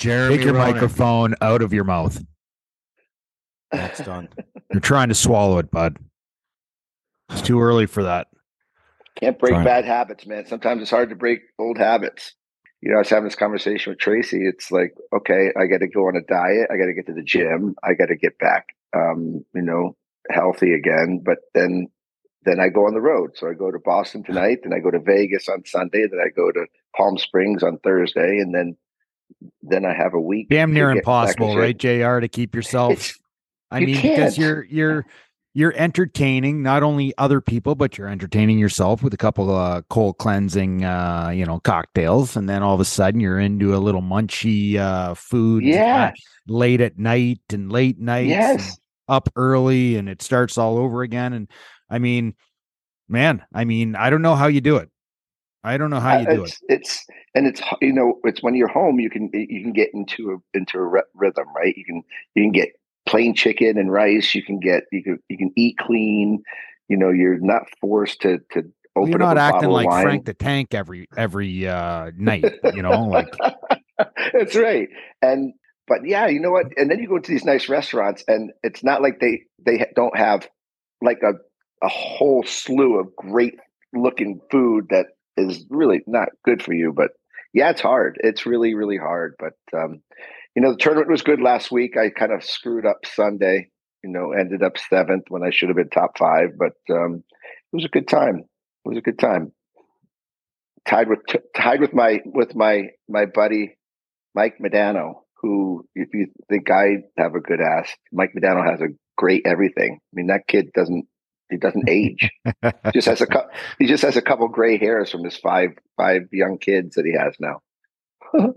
Jeremy Take your Roenick. microphone out of your mouth. That's done. You're trying to swallow it, bud. It's too early for that. Can't break Fine. bad habits, man. Sometimes it's hard to break old habits. You know, I was having this conversation with Tracy. It's like, okay, I got to go on a diet. I got to get to the gym. I got to get back, um, you know, healthy again. But then, then I go on the road. So I go to Boston tonight, then I go to Vegas on Sunday, then I go to Palm Springs on Thursday, and then, then I have a week. Damn near get back in impossible, right, Jr. To keep yourself. It's- I you mean, because can't. you're you're you're entertaining not only other people, but you're entertaining yourself with a couple of cold cleansing, uh, you know, cocktails, and then all of a sudden you're into a little munchy uh, food. Yeah. uh, late at night and late nights. Yes. up early, and it starts all over again. And I mean, man, I mean, I don't know how you do it. I don't know how you do it. it's, It's and it's you know it's when you're home you can you can get into a into a rhythm right you can you can get plain chicken and rice you can get you can you can eat clean you know you're not forced to to Well, open you're up not acting like wine. Frank the Tank every every uh night, you know, like That's right. And but yeah, you know what? And then you go to these nice restaurants, and it's not like they they don't have like a a whole slew of great looking food that is really not good for you. But yeah, it's hard. It's really really hard. But um, you know, the tournament was good last week. I kind of screwed up Sunday. You know, ended up seventh when I should have been top five. But um, it was a good time. It was a good time. Tied with tied with my with my my buddy Mike Modano, who, if you think I have a good ass, Mike Modano has a great everything. I mean, that kid doesn't he doesn't age. He just has a cou- he just has a couple gray hairs from his five five young kids that he has now.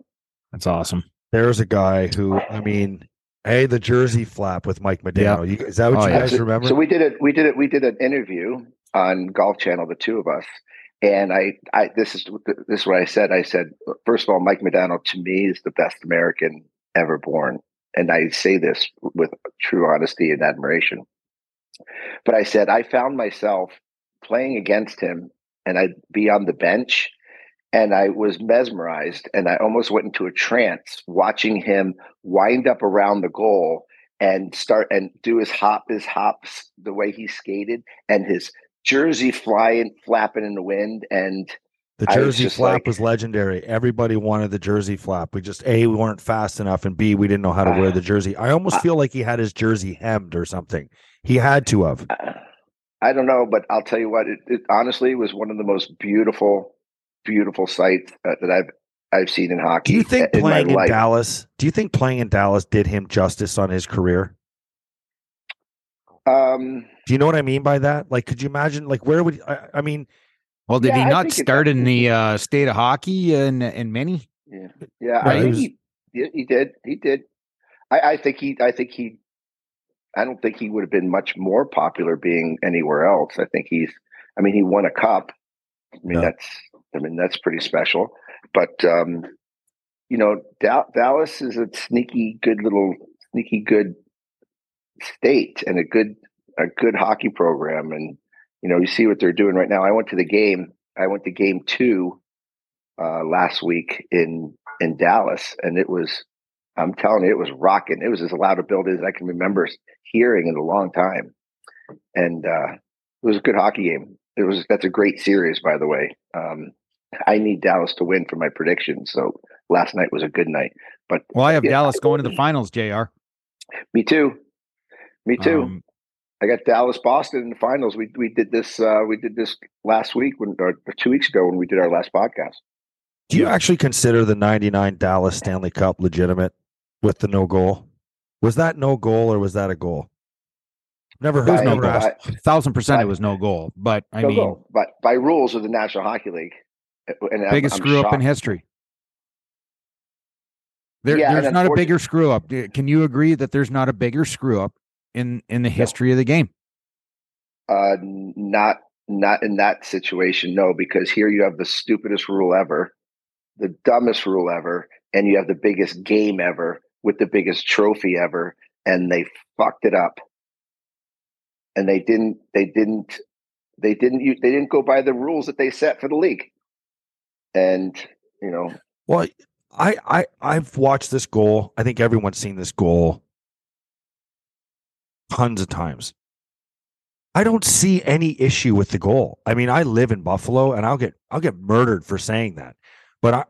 that's awesome. There's a guy who, I mean, hey, the Jersey flap with Mike Modano. You, is that what Oh, you yeah. guys So- remember? So we did it. We did it. We did an interview on Golf Channel, the two of us. And I, I, this is this is what I said. I said, first of all, Mike Modano to me is the best American ever born, and I say this with true honesty and admiration. But I said I found myself playing against him, and I'd be on the bench, and I was mesmerized, and I almost went into a trance watching him wind up around the goal and start and do his hop, his hops, the way he skated, and his jersey flying, flapping in the wind, and the I was Jersey flap like- was legendary. Everybody wanted the Jersey flap. We just A, we weren't fast enough, and B, we didn't know how to wear the jersey. I almost Uh, feel like he had his jersey hemmed or something. He had to have. I don't know, but I'll tell you what. It, it honestly was one of the most beautiful, beautiful sights uh, that I've I've seen in hockey. Do you think in playing in life. Dallas? Do you think playing in Dallas did him justice on his career? Um, Do you know what I mean by that? Like, could you imagine? Like, where would I, I mean? Well, did Yeah, he not start in the uh, state of hockey in in many? yeah, yeah, Right. I He think he, he did. He did. I, I think he. I think he. I don't think he would have been much more popular being anywhere else. I think he's. I mean, he won a cup. I mean, Yeah. that's. I mean, that's pretty special. But um, you know, Dal- Dallas is a sneaky good little sneaky good state and a good a good hockey program. And you know, you see what they're doing right now. I went to the game. I went to game two uh, last week in in Dallas, and it was. I'm telling you, it was rocking. It was as loud a build as I can remember hearing in a long time, and uh, it was a good hockey game. It was that's a great series, by the way. Um, I need Dallas to win for my prediction, so last night was a good night. But Well, I have Yeah. Dallas going to the finals. Jr. me too, me too. Um, I got Dallas Boston in the finals. We we did this uh, we did this last week when or two weeks ago when we did our last podcast. Do you actually consider the '99 Dallas Stanley Cup legitimate with the no goal? Was that no goal or was that a goal? Never heard. no goal. thousand percent, it was no goal. But I No mean, goal. but by rules of the National Hockey League, and I'm- biggest I'm screw up in history. There, Yeah, there's not a bigger screw up. Can you agree that there's not a bigger screw up in in the history of the game? Uh, not not in that situation, no, because here you have the stupidest rule ever, the dumbest rule ever, and you have the biggest game ever with the biggest trophy ever, and they fucked it up. And they didn't. They didn't. They didn't. They didn't go by the rules that they set for the league. And you know, Well, I I I've watched this goal. I think everyone's seen this goal tons of times. I don't see any issue with the goal. I mean, I live in Buffalo and I'll get I'll get murdered for saying that. But I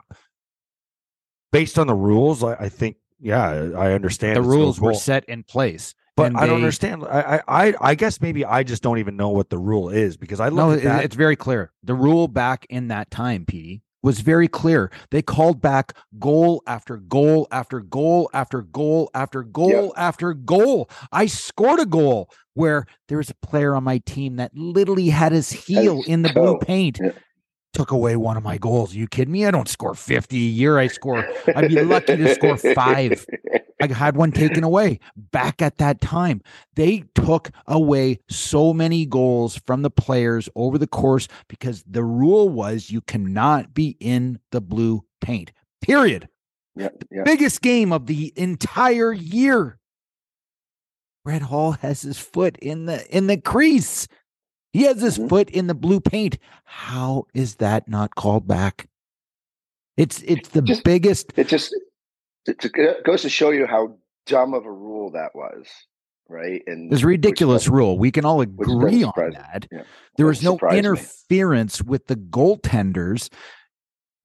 based on the rules, I, I think yeah, I understand The rules were set in place. But I don't understand. I, I I guess maybe I just don't even know what the rule is because I look No, at it- it's very clear. The rule back in that time, Petey, was very clear. They called back goal after goal after goal after goal after goal after goal. I scored a goal where there was a player on my team that literally had his heel in the blue paint. Took away one of my goals. Are you kidding me? I don't score 50 a year. I score, I'd be lucky to score five. I had one taken away back at that time. They took away so many goals from the players over the course because the rule was you cannot be in the blue paint. Period. Yeah, yeah. Biggest game of the entire year. Brett Hull has his foot in the in the crease. He has his Mhm. foot in the blue paint. How is that not called back? It's it's the Just- biggest It just it it goes to show you how dumb of a rule that was, right? And a ridiculous rule. We can all agree on that. Yeah. There was no surprise me. interference with the goaltenders.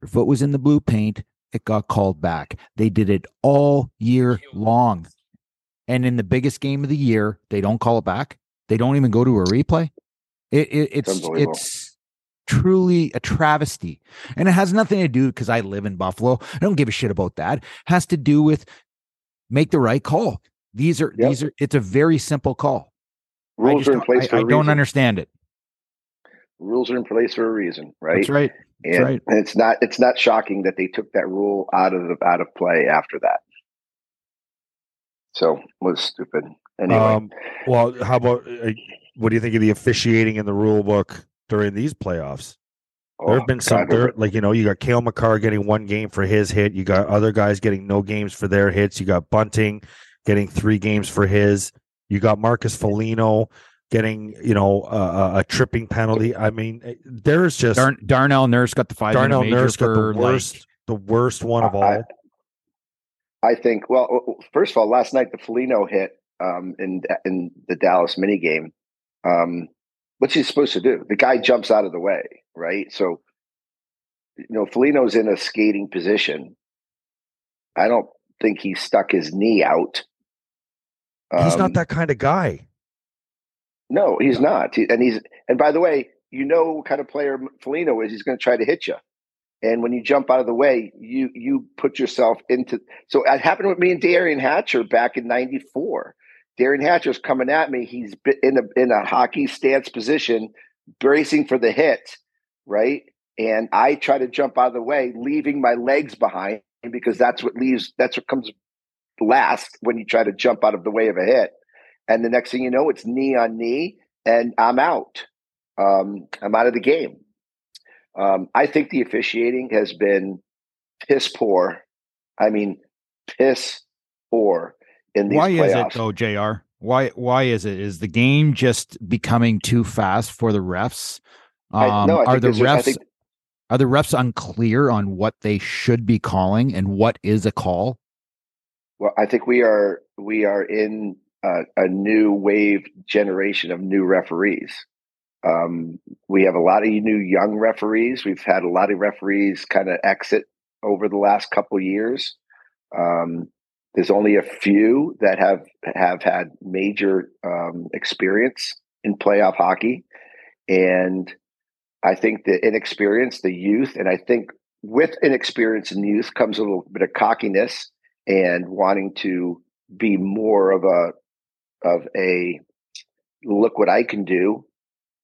Your foot was in the blue paint. It got called back. They did it all year long. And in the biggest game of the year, they don't call it back. They don't even go to a replay. It, it, it's unbelievable. it's truly a travesty, and it has nothing to do because I live in Buffalo. I don't give a shit about that. It has to do with make the right call. These are Yep. these are. It's a very simple call. Rules are in don't- place I, for I a don't reason. understand it. Rules are in place for a reason, right? That's right. And, right. and it's not it's not shocking that they took that rule out of the out of play after that. So it was stupid. Anyway, Um, well, how about uh, what do you think of the officiating in the rule book during these playoffs? There oh, have been some God, dirt, like you know, you got Cale Makar getting one game for his hit. You got other guys getting no games for their hits. You got Bunting getting three games for his. You got Marcus Foligno getting, you know, a, a, a tripping penalty. I mean, eh, there's just Darn, Darnell Nurse got the five. Darnell major Nurse got the for, like, worst, the worst one of all. I- I think. Well, first of all, last night the Foligno hit um, in in the Dallas mini game. Um, what's he supposed to do? The guy jumps out of the way, right? So, you know, Foligno's in a skating position. I don't think he stuck his knee out. He's Um, not that kind of guy. No, he's not. He- and he's and by the way, you know what kind of player Felino is. He's going to try to hit you. And when you jump out of the way, you you put yourself into. So it happened with me and Derian Hatcher back in '94. Derian Hatcher's coming at me. He's in a in a hockey stance position, bracing for the hit, right? And I try to jump out of the way, leaving my legs behind because that's what leaves. That's what comes last when you try to jump out of the way of a hit. And the next thing you know, it's knee on knee, and I'm out. Um, I'm out of the game. Um, I think the officiating has been piss poor. I mean, piss poor in these Why is it though, Jr? Why why is it? Is the game just becoming too fast for the refs? Um, I- no, I are the there's just- refs think- are the refs unclear on what they should be calling and what is a call? Well, I think we are we are in a, a new wave generation of new referees. Um, we have a lot of new young referees. We've had a lot of referees kind of exit over the last couple years. Um, there's only a few that have have had major um, experience in playoff hockey, and I think the inexperience, the youth, and I think with inexperience and youth comes a little bit of cockiness and wanting to be more of a of a look what I can do.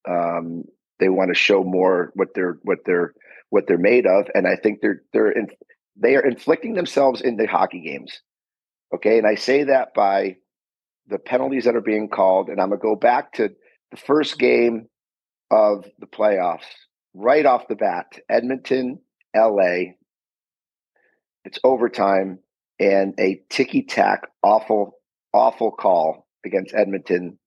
Um, they want to show more what they're what they're what they're made of, and I think they're they're in, they are inflicting themselves in the hockey games. Okay, and I say that by the penalties that are being called, and I'm gonna go back to the first game of the playoffs right off the bat, Edmonton, LA. It's overtime and a ticky tack, awful, awful call against Edmonton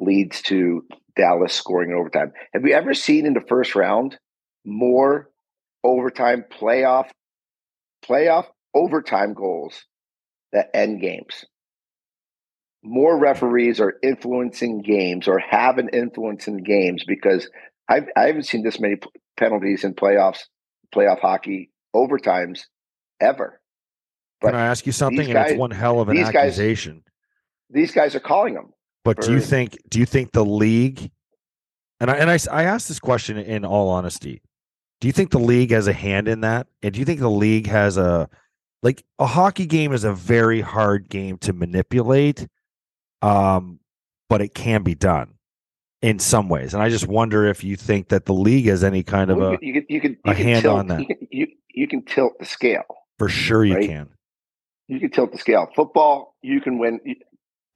leads to Dallas scoring in overtime. Have you ever seen in the first round more overtime playoff playoff overtime goals that end games. More referees are influencing games or have an influence in games because I've, I haven't seen this many penalties in playoffs, playoff hockey overtimes ever. But Can I ask you something? Guys, and it's one hell of an these accusation. Guys, these guys are calling them. But for, do you think? Do you think the league? And I and I, I asked this question in all honesty. Do you think the league has a hand in that? And do you think the league has a like a hockey game is a very hard game to manipulate, um, but it can be done in some ways. And I just wonder if you think that the league has any kind of a you can, you can, you a hand tilt, on that. You can, you, you can tilt the scale for sure. You right? can. You can tilt the scale. Football, you can win.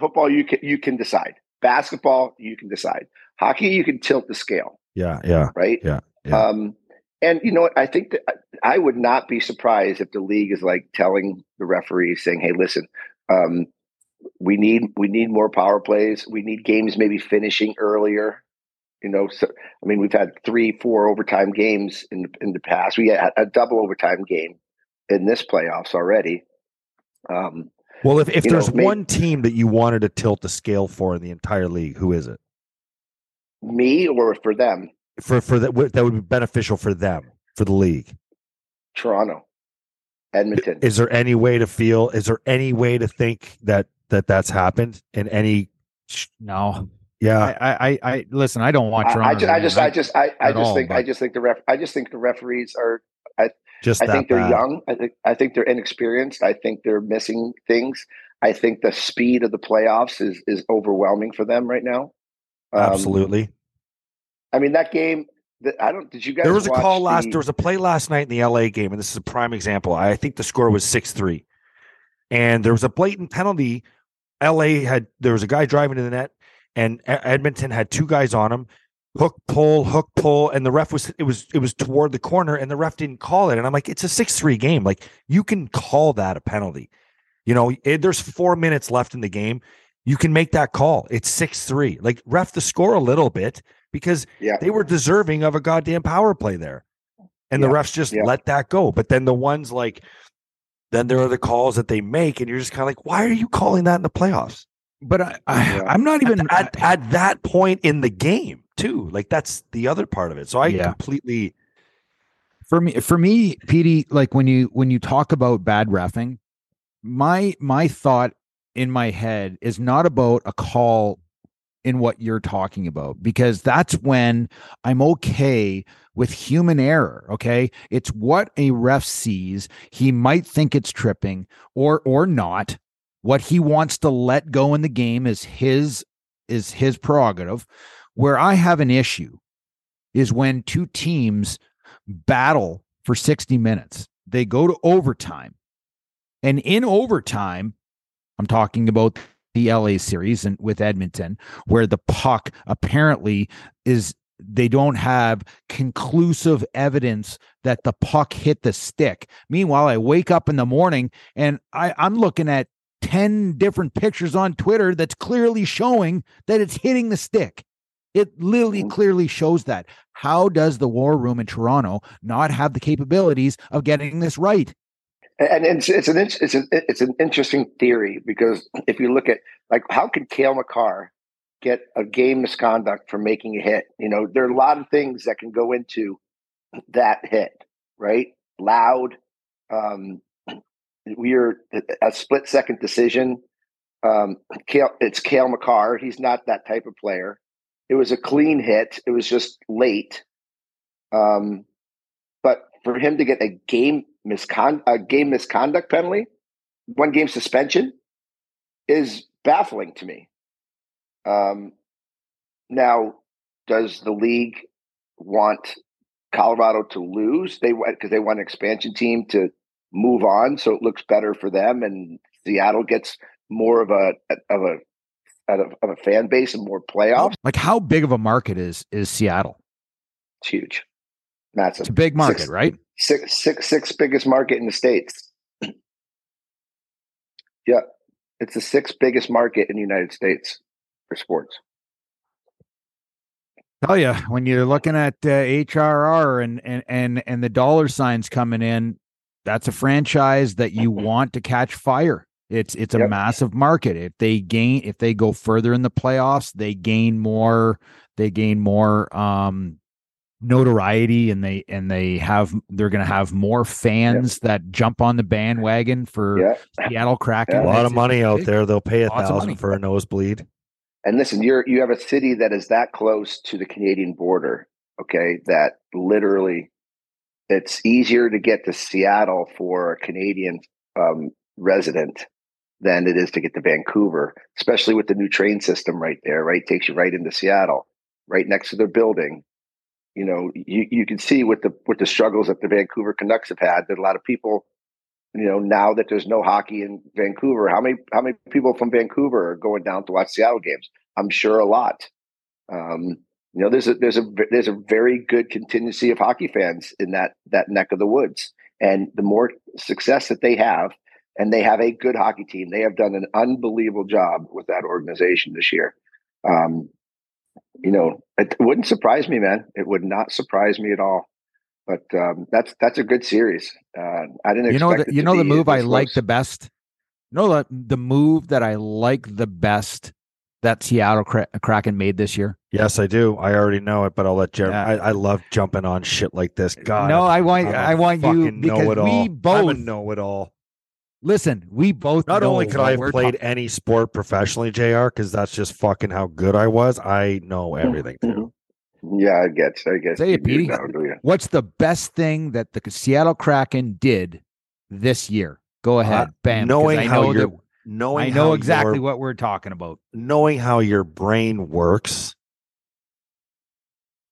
Football, you can you can decide. Basketball, you can decide. Hockey, you can tilt the scale. Yeah, yeah, right. Yeah, yeah. Um, and you know what? I think that I would not be surprised if the league is like telling the referees, saying, "Hey, listen, um, we need we need more power plays. We need games maybe finishing earlier. You know, so I mean, we've had three, four overtime games in in the past. We had a double overtime game in this playoffs already. Um, well, if, if there's know, maybe, one team that you wanted to tilt the scale for in the entire league, who is it? Me or for them? For for that that would be beneficial for them for the league. Toronto, Edmonton. Is there any way to feel? Is there any way to think that that that's happened in any? No. Yeah, I, I, I listen. I don't want Toronto. I, I just, I just, I, I just all, think, but... I just think the ref, I just think the referees are. I, just I think they're bad. young. I think, I think they're inexperienced. I think they're missing things. I think the speed of the playoffs is is overwhelming for them right now. Um, Absolutely. I mean that game. I don't. Did you guys? There was a call the, last. There was a play last night in the LA game, and this is a prime example. I think the score was six three, and there was a blatant penalty. LA had there was a guy driving to the net, and Edmonton had two guys on him. Hook pull, hook pull, and the ref was it was it was toward the corner, and the ref didn't call it. And I'm like, it's a six three game. Like you can call that a penalty. You know, it, there's four minutes left in the game. You can make that call. It's six three. Like ref the score a little bit because yeah. they were deserving of a goddamn power play there. And yeah. the refs just yeah. let that go. But then the ones like, then there are the calls that they make, and you're just kind of like, why are you calling that in the playoffs? But I, I am not even at, at, at, that point in the game, too. Like that's the other part of it. So I completely for me for me, Petey, like when you when you talk about bad refing, my my thought in my head is not about a call in what you're talking about because that's when I'm okay with human error okay? It's what a ref sees he might think it's tripping or or not. What he wants to let go in the game is his is his prerogative. Where i have an issue is when two teams battle for 60 minutes. They go to overtime. And in overtime i'm talking about the LA series and with Edmonton, where the puck apparently is they don't have conclusive evidence that the puck hit the stick. Meanwhile, I wake up in the morning and I, I'm looking at 10 different pictures on Twitter that's clearly showing that it's hitting the stick. It literally mm. clearly shows that. How does the war room in Toronto not have the capabilities of getting this right? And it's it's an it's an it's an interesting theory because if you look at like how could Cale Makar get a game misconduct for making a hit? You know, there are a lot of things that can go into that hit, right? Loud, um, we're a split second decision. Um, Cale, it's Cale Makar. He's not that type of player. It was a clean hit. It was just late. Um, but for him to get a game miscon- a game misconduct penalty, one game suspension, is baffling to me. Um, now, does the league want Colorado to lose? They because they want an expansion team to move on, so it looks better for them, and Seattle gets more of a of a of a, of a fan base and more playoffs. Like, how big of a market is is Seattle? It's huge, massive. It's a big market, six, right? Six, six, six biggest market in the states. yeah, it's the sixth biggest market in the United States for sports. Tell you when you're looking at uh, HRR and and and and the dollar signs coming in, that's a franchise that you want to catch fire. It's it's a Yep. massive market. If they gain if they go further in the playoffs, they gain more they gain more um notoriety and they and they have they're going to have more fans that jump on the bandwagon for Yeah. Seattle Kraken. Yeah. A lot of money out big. there. They'll pay a Lots thousand for a nosebleed. And listen, you're you have a city that is that close to the Canadian border, okay? That literally it's easier to get to Seattle for a Canadian um, resident than it is to get to Vancouver, especially with the new train system right there, right? Takes you right into Seattle, right next to their building. You know, you, you can see with the with the struggles that the Vancouver Canucks have had that a lot of people, you know, now that there's no hockey in Vancouver, how many how many people from Vancouver are going down to watch Seattle games? I'm sure a lot. Um, you know, there's a there's a there's a very good contingency of hockey fans in that that neck of the woods, and the more success that they have, and they have a good hockey team, they have done an unbelievable job with that organization this year. Um, you know, it wouldn't surprise me, man. It would not surprise me at all. But um, that's that's a good series. Uh, I didn't. you know expect the, it you to know the move I this like the best. You know the the move that I like the best that Seattle Kra- Kraken made this year. Yes, I do. I already know it, but I'll let Jeremy. Yeah. I, I love jumping on shit like this. God, no, I want I'm a I want you because know-it-all. we I'm a both know-it-all. Listen. We both Not know only could I have played talking- any sport professionally, Jr., because that's just fucking how good I was. I know everything too. Yeah, I get. I guess. Say it, you do Petey. now. What's the best thing that the Seattle Kraken did this year? Go ahead, bam. 'cause Uh, knowing I how know your- that Knowing I know exactly what we're talking about. knowing how your brain works,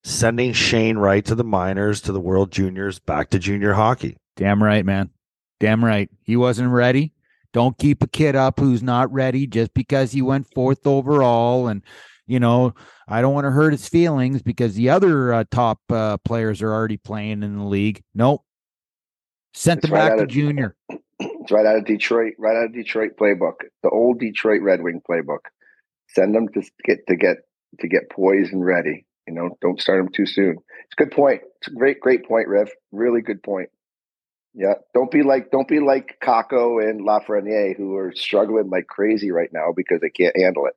sending Shane Wright to the minors, to the World Juniors, back to junior hockey. Damn right, man. Damn right. He wasn't ready. Don't keep a kid up who's not ready just because he went fourth overall. And, you know, I don't want to hurt his feelings because the other uh, top uh, players are already playing in the league. Nope. Sent them right back to of- junior. It's right out of Detroit, right out of Detroit playbook, the old Detroit Red Wing playbook. Send them to get to get to get poised and ready. You know, don't start them too soon. It's a good point. It's a great, great point, Rev. Really good point. Yeah, don't be like don't be like Kakko and Lafreniere who are struggling like crazy right now because they can't handle it.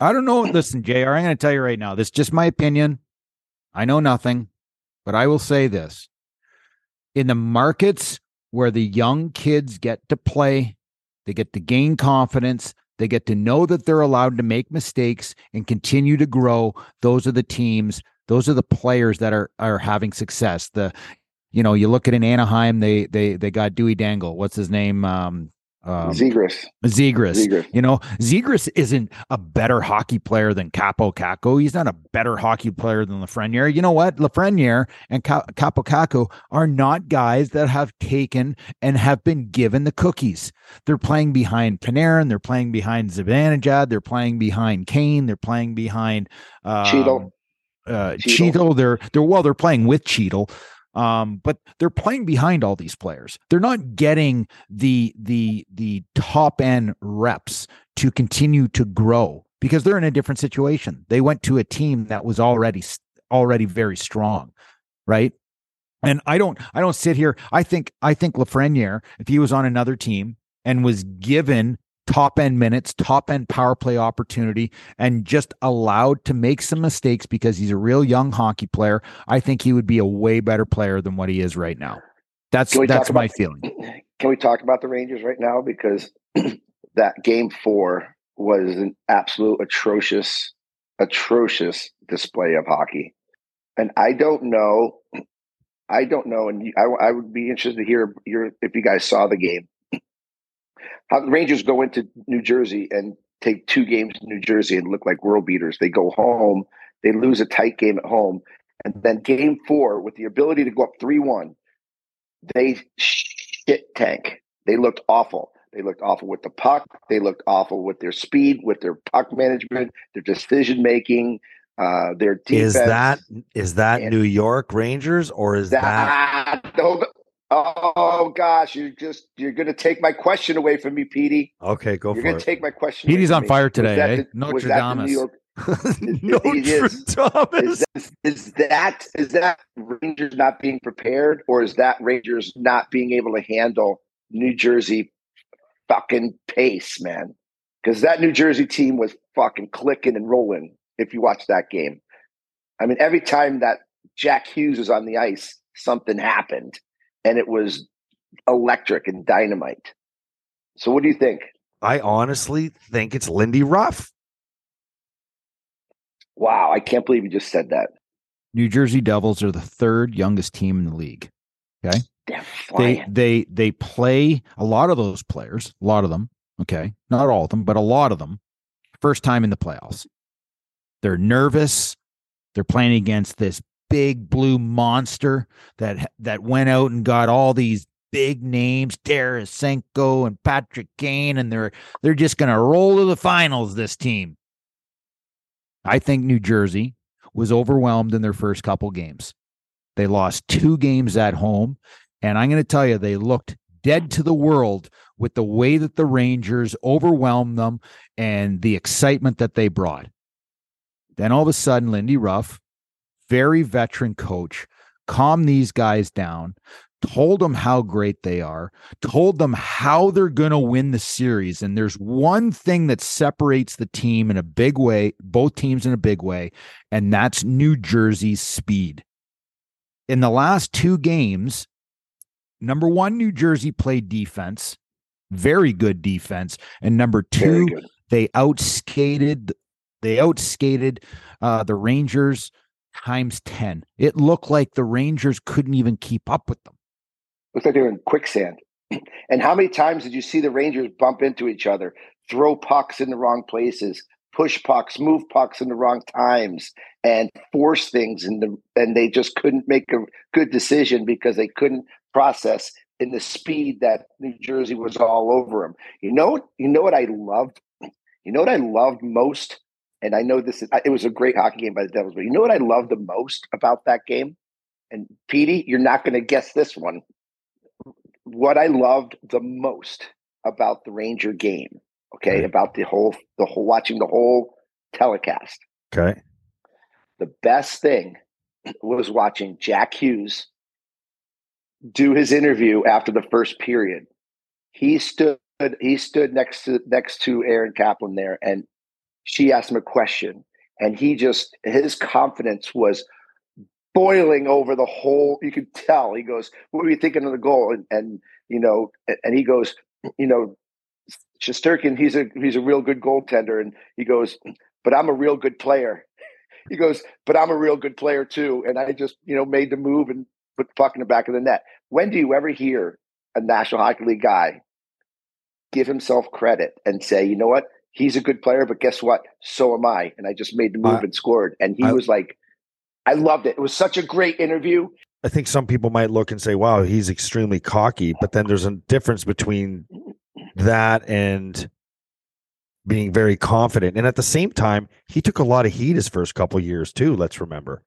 I don't know. Listen, JR, I'm going to tell you right now. This is just my opinion. I know nothing, but I will say this. In the markets where the young kids get to play, they get to gain confidence, they get to know that they're allowed to make mistakes and continue to grow. Those are the teams, those are the players that are are having success. The you know, you look at in Anaheim, they they they got Dewey Dangle. What's his name? Um, um Zegras. Zegras. You know, Zegras isn't a better hockey player than Kaapo Kakko. He's not a better hockey player than Lafreniere. You know what? Lafreniere and Ca- Kaapo Kakko are not guys that have taken and have been given the cookies. They're playing behind Panarin. They're playing behind Zibanejad. They're playing behind Kane. They're playing behind um, Chytil. Uh, Chytil. Chytil. They're they're well. They're playing with Chytil. Um, but they're playing behind all these players. They're not getting the the the top end reps to continue to grow because they're in a different situation. They went to a team that was already already very strong, right? And I don't I don't sit here. I think I think Lafreniere, if he was on another team and was given top end minutes, top end power play opportunity, and just allowed to make some mistakes because he's a real young hockey player, I think he would be a way better player than what he is right now. That's that's my about- feeling. Can we talk about the Rangers right now? Because that game four was an absolute atrocious, atrocious display of hockey. And I don't know, I don't know, and I, I would be interested to hear your if you guys saw the game. How the Rangers go into New Jersey and take two games in New Jersey and look like world beaters. They go home, they lose a tight game at home, and then game four with the ability to go up three one they shit tank. They looked awful. They looked awful with the puck. They looked awful with their speed, with their puck management, their decision making, uh, their defense. Is that is that New York Rangers or is that that? Oh, gosh, you're just you're going to take my question away from me, Petey. okay? Go You're for it. You're going to take my question. away Petey's from on me. fire today, that eh? the- Notre was that the Dame. New York? Notre it is. Dame. Is that, is that that is that Rangers not being prepared, or is that Rangers not being able to handle New Jersey fucking pace, man? Because that New Jersey team was fucking clicking and rolling. If you watch that game, I mean, every time that Jack Hughes was on the ice, something happened, and it was electric and dynamite. So, what do you think? I honestly think it's Lindy Ruff. Wow, I can't believe you just said that. New Jersey Devils are the third youngest team in the league. Okay. They're They flying. they they play a lot of those players, a lot of them, okay. Not all of them, but a lot of them first time in the playoffs. They're nervous. They're playing against this big blue monster that that went out and got all these big names, Tarasenko and Patrick Kane, and they're they're just gonna roll to the finals, this team. I think New Jersey was overwhelmed in their first couple games. They lost two games at home. And I'm going to tell you, they looked dead to the world with the way that the Rangers overwhelmed them and the excitement that they brought. Then all of a sudden, Lindy Ruff, very veteran coach, calmed these guys down, told them how great they are, told them how they're going to win the series. And there's one thing that separates the team in a big way, both teams in a big way, and that's New Jersey's speed. In the last two games, number one, New Jersey played defense, very good defense. And number two, they outskated they outskated uh, the Rangers times 10. It looked like the Rangers couldn't even keep up with them. Looks like they're in quicksand. And how many times did you see the Rangers bump into each other, throw pucks in the wrong places, push pucks, move pucks in the wrong times, and force things, and the, and they just couldn't make a good decision because they couldn't process in the speed that New Jersey was all over them. You know, you know what I loved. You know what I loved most, and I know this is it was a great hockey game by the Devils, but you know what I love the most about that game. And Petey, you're not going to guess this one what I loved the most about the Ranger game, okay, about the whole the whole watching the whole telecast. Okay. The best thing was watching Jack Hughes do his interview after the first period. He stood he stood next to next to Aaron Kaplan there and she asked him a question and he just his confidence was boiling over the whole you could tell. He goes what were you thinking of the goal? And, and you know and- he goes you know Shesterkin he's a he's a real good goaltender. And he goes but I'm a real good player. He goes but I'm a real good player too. And I just you know made the move and put the puck in the back of the net. When do you ever hear a National Hockey League guy give himself credit and say you know what he's a good player but guess what so am I and I just made the move I- and scored and he I- was like I loved it. It was such a great interview. I think some people might look and say, wow, he's extremely cocky. But then there's a difference between that and being very confident. And at the same time, he took a lot of heat his first couple years too. Let's remember.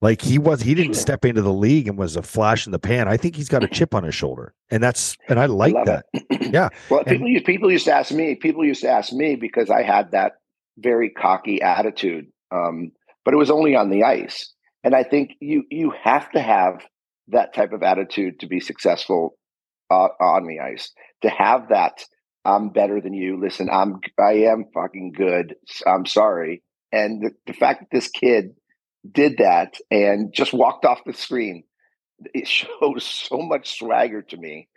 Like he was, he didn't step into the league and was a flash in the pan. I think he's got a chip on his shoulder, and that's and I like love that. Yeah. Well, And- people used people used to ask me. People used to ask me because I had that very cocky attitude, um, but it was only on the ice. And I think you you have to have that type of attitude to be successful uh, on the ice. To have that, I'm better than you. Listen, I'm I am fucking good. I'm sorry. And the, the fact that this kid did that and just walked off the screen, it shows so much swagger to me.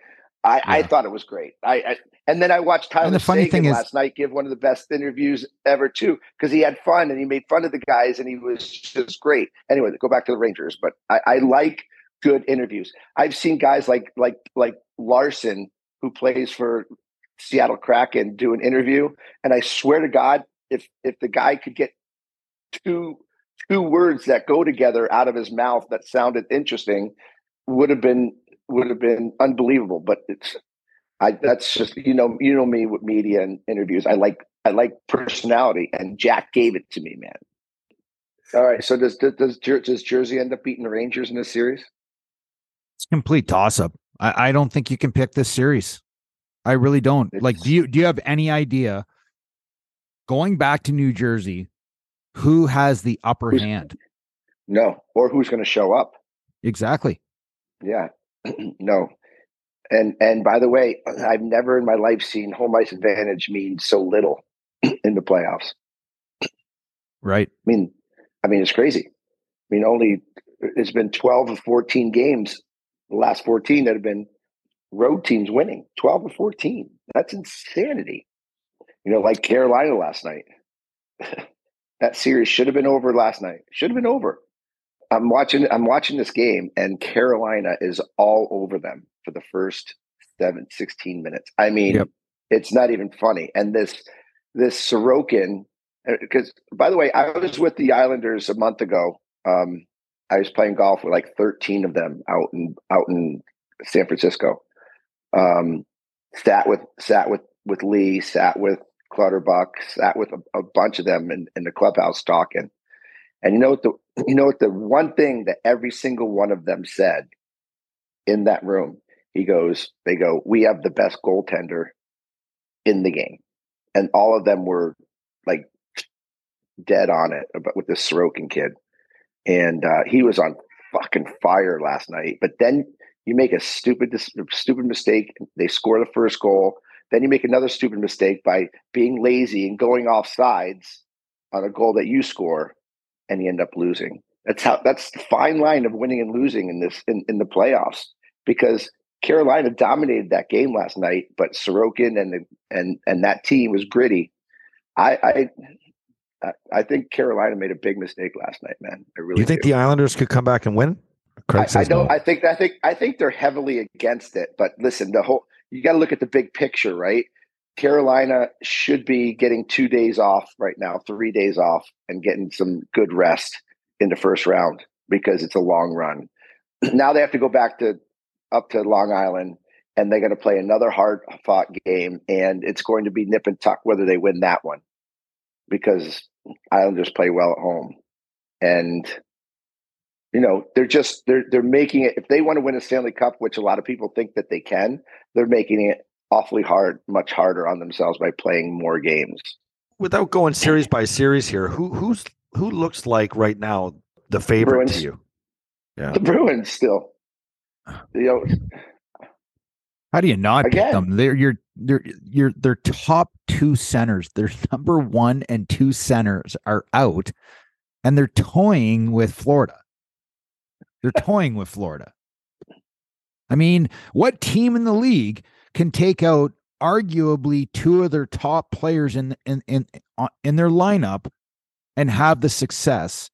I, I thought it was great. I, I and then I watched Tyler And the funny Seguin thing is- last night give one of the best interviews ever too, because he had fun and he made fun of the guys and he was just great. Anyway, go back to the Rangers, but I, I like good interviews. I've seen guys like like like Larsson who plays for Seattle Kraken do an interview, and I swear to God, if if the guy could get two two words that go together out of his mouth that sounded interesting, would have been would have been unbelievable. But it's I that's just you know you know me with media and interviews. I like I like personality, and Jack gave it to me, man. All right, so does does does, Jer- does Jersey end up beating the Rangers in this series? It's a complete toss up. I, I don't think you can pick this series. I really don't. like, do you do you have any idea going back to New Jersey, who has the upper Who's- hand? No, or who's going to show up? Exactly. Yeah, no. And and by the way, I've never in my life seen home ice advantage mean so little in the playoffs. Right. I mean, I mean it's crazy. I mean, only it's been twelve of fourteen games, the last fourteen that have been road teams winning. Twelve of fourteen. That's insanity. You know, like Carolina last night. that series should have been over last night. Should have been over. I'm watching I'm watching this game and Carolina is all over them for the first seven, 16 minutes. I mean, yep. it's not even funny. And this this Sorokin, because uh, by the way, I was with the Islanders a month ago. Um, I was playing golf with like 13 of them out in out in San Francisco. Um, sat with sat with with Lee, sat with Clutterbuck, sat with a, a bunch of them in, in the clubhouse talking. And you know what the you know what the one thing that every single one of them said in that room? He goes, they go, we have the best goaltender in the game. And all of them were like dead on it about with this Sorokin kid. And uh, he was on fucking fire last night. But then you make a stupid stupid mistake. They score the first goal. Then you make another stupid mistake by being lazy and going off sides on a goal that you score and you end up losing. That's how that's the fine line of winning and losing in this in, in the playoffs because Carolina dominated that game last night, but Sorokin and the, and and that team was gritty. I, I I think Carolina made a big mistake last night, man. I really. You think do. the Islanders could come back and win? I, I, don't. No. I think. I think. I think they're heavily against it. But listen, the whole you got to look at the big picture, right? Carolina should be getting two days off right now, three days off, and getting some good rest in the first round because it's a long run. now they have to go back to up to Long Island and they're going to play another hard fought game and it's going to be nip and tuck whether they win that one because Islanders play well at home. And you know, they're just they're they're making it if they want to win a Stanley Cup, which a lot of people think that they can, they're making it awfully hard, much harder on themselves by playing more games. Without going series by series here, who who's who looks like right now the favorite Bruins. to you? Yeah. The Bruins still. You know, how do you not Again, pick them? They're your they're your their top two centers, their number one and two centers are out, and they're toying with Florida. They're toying with Florida. I mean, what team in the league can take out arguably two of their top players in in in uh, in their lineup and have the success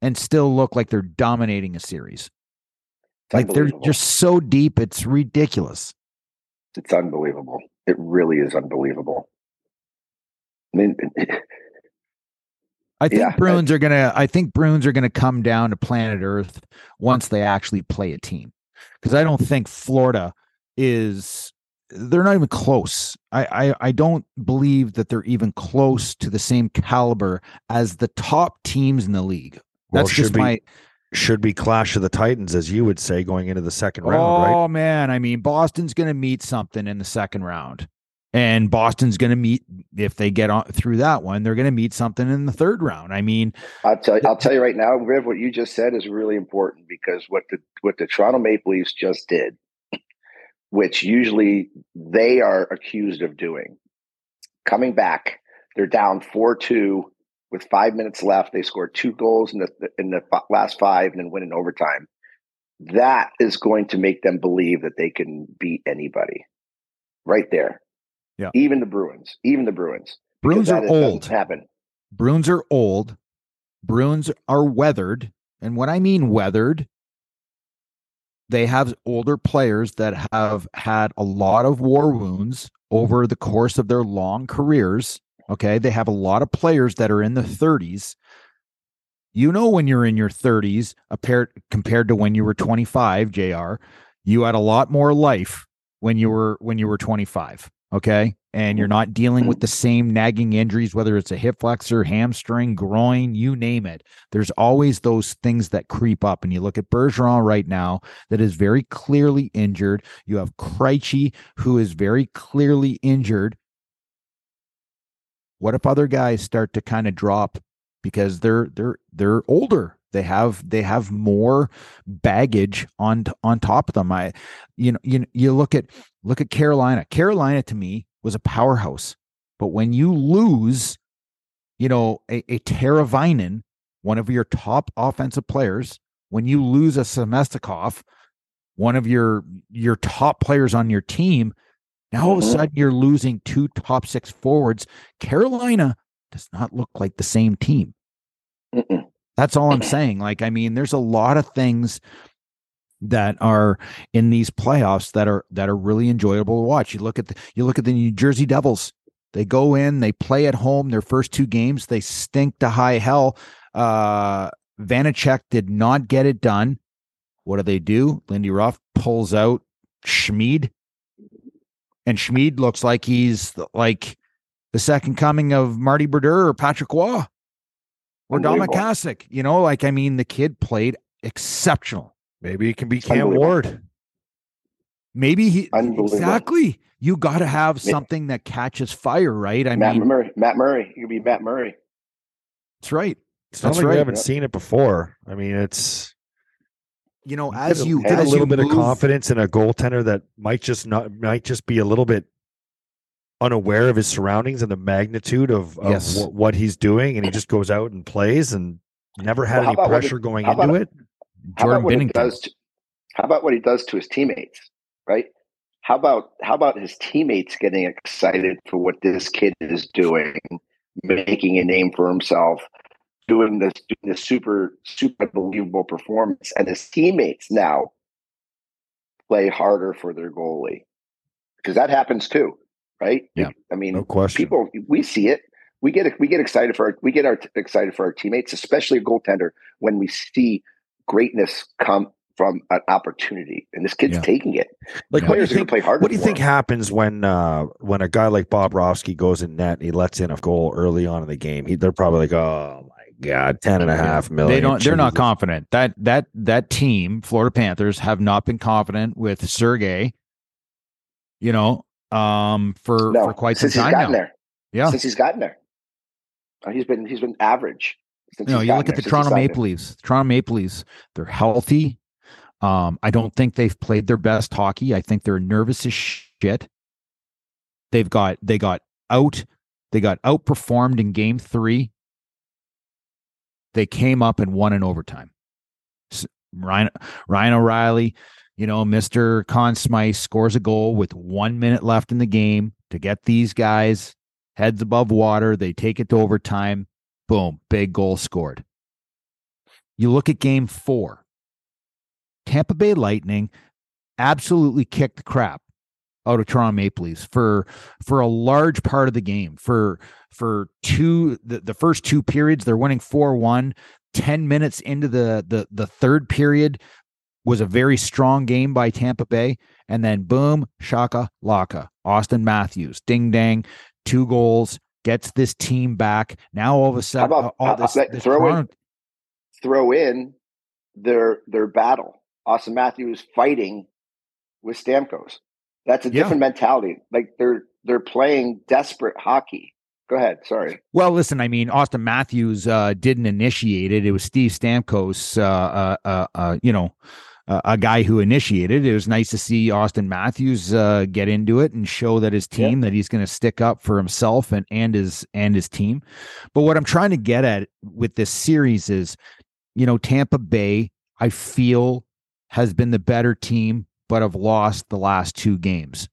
and still look like they're dominating a series. like they're just so deep, it's ridiculous. It's unbelievable. It really is unbelievable. I mean, I think yeah, Bruins I, are gonna. I think Bruins are gonna come down to planet Earth once they actually play a team, because I don't think Florida is they're not even close. I, I I don't believe that they're even close to the same caliber as the top teams in the league. That's well, just be, my should be clash of the titans, as you would say, going into the second round. Oh right? man, I mean, Boston's going to meet something in the second round, and Boston's going to meet if they get on through that one, they're going to meet something in the third round. I mean, I'll tell you, I'll tell you right now, Riv, what you just said is really important because what the what the Toronto Maple Leafs just did which usually they are accused of doing. Coming back, they're down 4 2 with five minutes left. They scored two goals in the, in the last five and then win in overtime. That is going to make them believe that they can beat anybody right there. Yeah. Even the Bruins, even the Bruins. Bruins are old. Happen. Bruins are old. Bruins are weathered. And what I mean weathered, they have older players that have had a lot of war wounds over the course of their long careers. Okay. They have a lot of players that are in the 30s. You know, when you're in your 30s, compared to when you were 25, JR, you had a lot more life when you were when you were 25. Okay and you're not dealing with the same nagging injuries, whether it's a hip flexor, hamstring, groin, you name it. There's always those things that creep up. And you look at Bergeron right now, that is very clearly injured. You have Krejci, who is very clearly injured. What if other guys start to kind of drop because they're they're they're older? They have they have more baggage on on top of them. I you know you you look at look at Carolina. Carolina to me was a powerhouse. But when you lose, you know, a, a Teravainen, one of your top offensive players, when you lose a Svechnikov, one of your your top players on your team, now all of a mm. sudden you're losing two top six forwards. Carolina does not look like the same team. Mm-mm. That's all I'm saying. Like, I mean, there's a lot of things that are in these playoffs that are that are really enjoyable to watch. You look at the you look at the New Jersey Devils. They go in, they play at home their first two games, they stink to high hell. Uh Vanecek did not get it done. What do they do? Lindy Ruff pulls out Schmid. And Schmid looks like he's like the second coming of Marty Brodeur or Patrick Roy or Dom Unbelievable. McCassick. You know, like I mean, the kid played exceptional. Maybe it can be Cam Ward. Maybe he exactly. You got to have something that catches fire, right? I Matt mean, Murray. Matt Murray. He could be Matt Murray. that's right. It's not That's like we haven't Yep. seen it before. I mean, it's You know, get as a- you get a little you bit of confidence in a goaltender that might just not might just be a little bit unaware of his surroundings and the magnitude of, of Yes. wh- what he's doing, and he just goes out and plays and never had Well, any pressure it- going into about- it. How Jordan about what he does? To, how about what he does to his teammates? Right. How about how about his teammates getting excited for what this kid is doing, making a name for himself, doing this doing this super super unbelievable performance, and his teammates now play harder for their goalie because that happens too, right? Yeah. I mean, No question. people we see it we get we get excited for our, we get our excited for our teammates especially a goaltender when we see greatness come from an opportunity and this kid's Yeah. taking it like, Yeah. what do you players are going think? to play harder What do you think him. happens when uh when a guy like Bobrovsky goes in net and he lets in a goal early on in the game? He, they're probably like, oh my god, ten and a half million. They don't. They're not confident. That that that team, Florida Panthers, have not been confident with Sergey. You know, um, for no for quite some time gotten now. there Yeah. since he's gotten there Uh, he's been he's been average since You know, you gotten look at the Toronto Maple Leafs. Toronto Maple Leafs, they're healthy. Um, I don't think they've played their best hockey. I think they're nervous as shit. They've got they got out, they got outperformed in game three. They came up and won in overtime. Ryan Ryan O'Reilly, you know, Mr. Conn Smythe scores a goal with one minute left in the game to get these guys heads above water. They take it to overtime. Boom, big goal scored. You look at game four. Tampa Bay Lightning absolutely kicked the crap out of Toronto Maple Leafs for for a large part of the game. For for two the, the first two periods, they're winning 4-1. 10 minutes into the the the third period was a very strong game by Tampa Bay. And then boom, shaka laka. Auston Matthews, ding dang, two goals, gets this team back. Now all of a sudden, about- all how- this, let- this throw in- throw in their their battle Auston Matthews fighting with Stamkos that's a Yeah. different mentality like they're they're playing desperate hockey go ahead sorry Well, listen, I mean, Auston Matthews uh, didn't initiate it. It was Steve Stamkos, uh, uh, uh, uh, you know, uh, a guy who initiated. It was nice to see Auston Matthews uh, get into it and show that his team that he's going to stick up for himself and and his and his team. But what I'm trying to get at with this series is, you know, Tampa Bay, I feel, has been the better team, but have lost the last two games.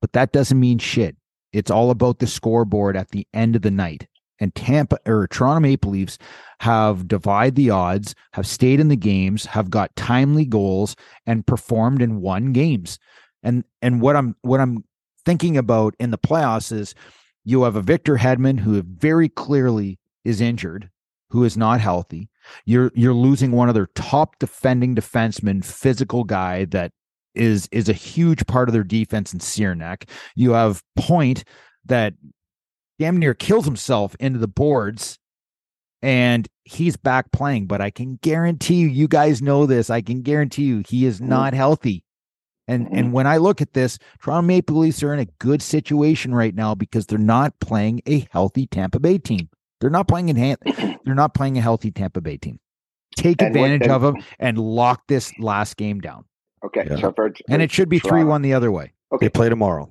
But that doesn't mean shit. It's all about the scoreboard at the end of the night. And Tampa or Toronto Maple Leafs have divided the odds, have stayed in the games, have got timely goals, and performed in won games. And and what I'm what I'm thinking about in the playoffs is you have a Victor Hedman who very clearly is injured, who is not healthy. You're you're losing one of their top defending defensemen, physical guy that is is a huge part of their defense in Cernak. You have Point that damn near kills himself into the boards and he's back playing but i can guarantee you you guys know this i can guarantee you he is Mhm. not healthy and and when i look at this toronto maple leafs are in a good situation right now because they're not playing a healthy tampa bay team they're not playing in hand they're not playing a healthy tampa bay team take And advantage and- of them and lock this last game down. Okay, Yeah. so for, And it should be three one the other way. Okay, They Okay, play tomorrow.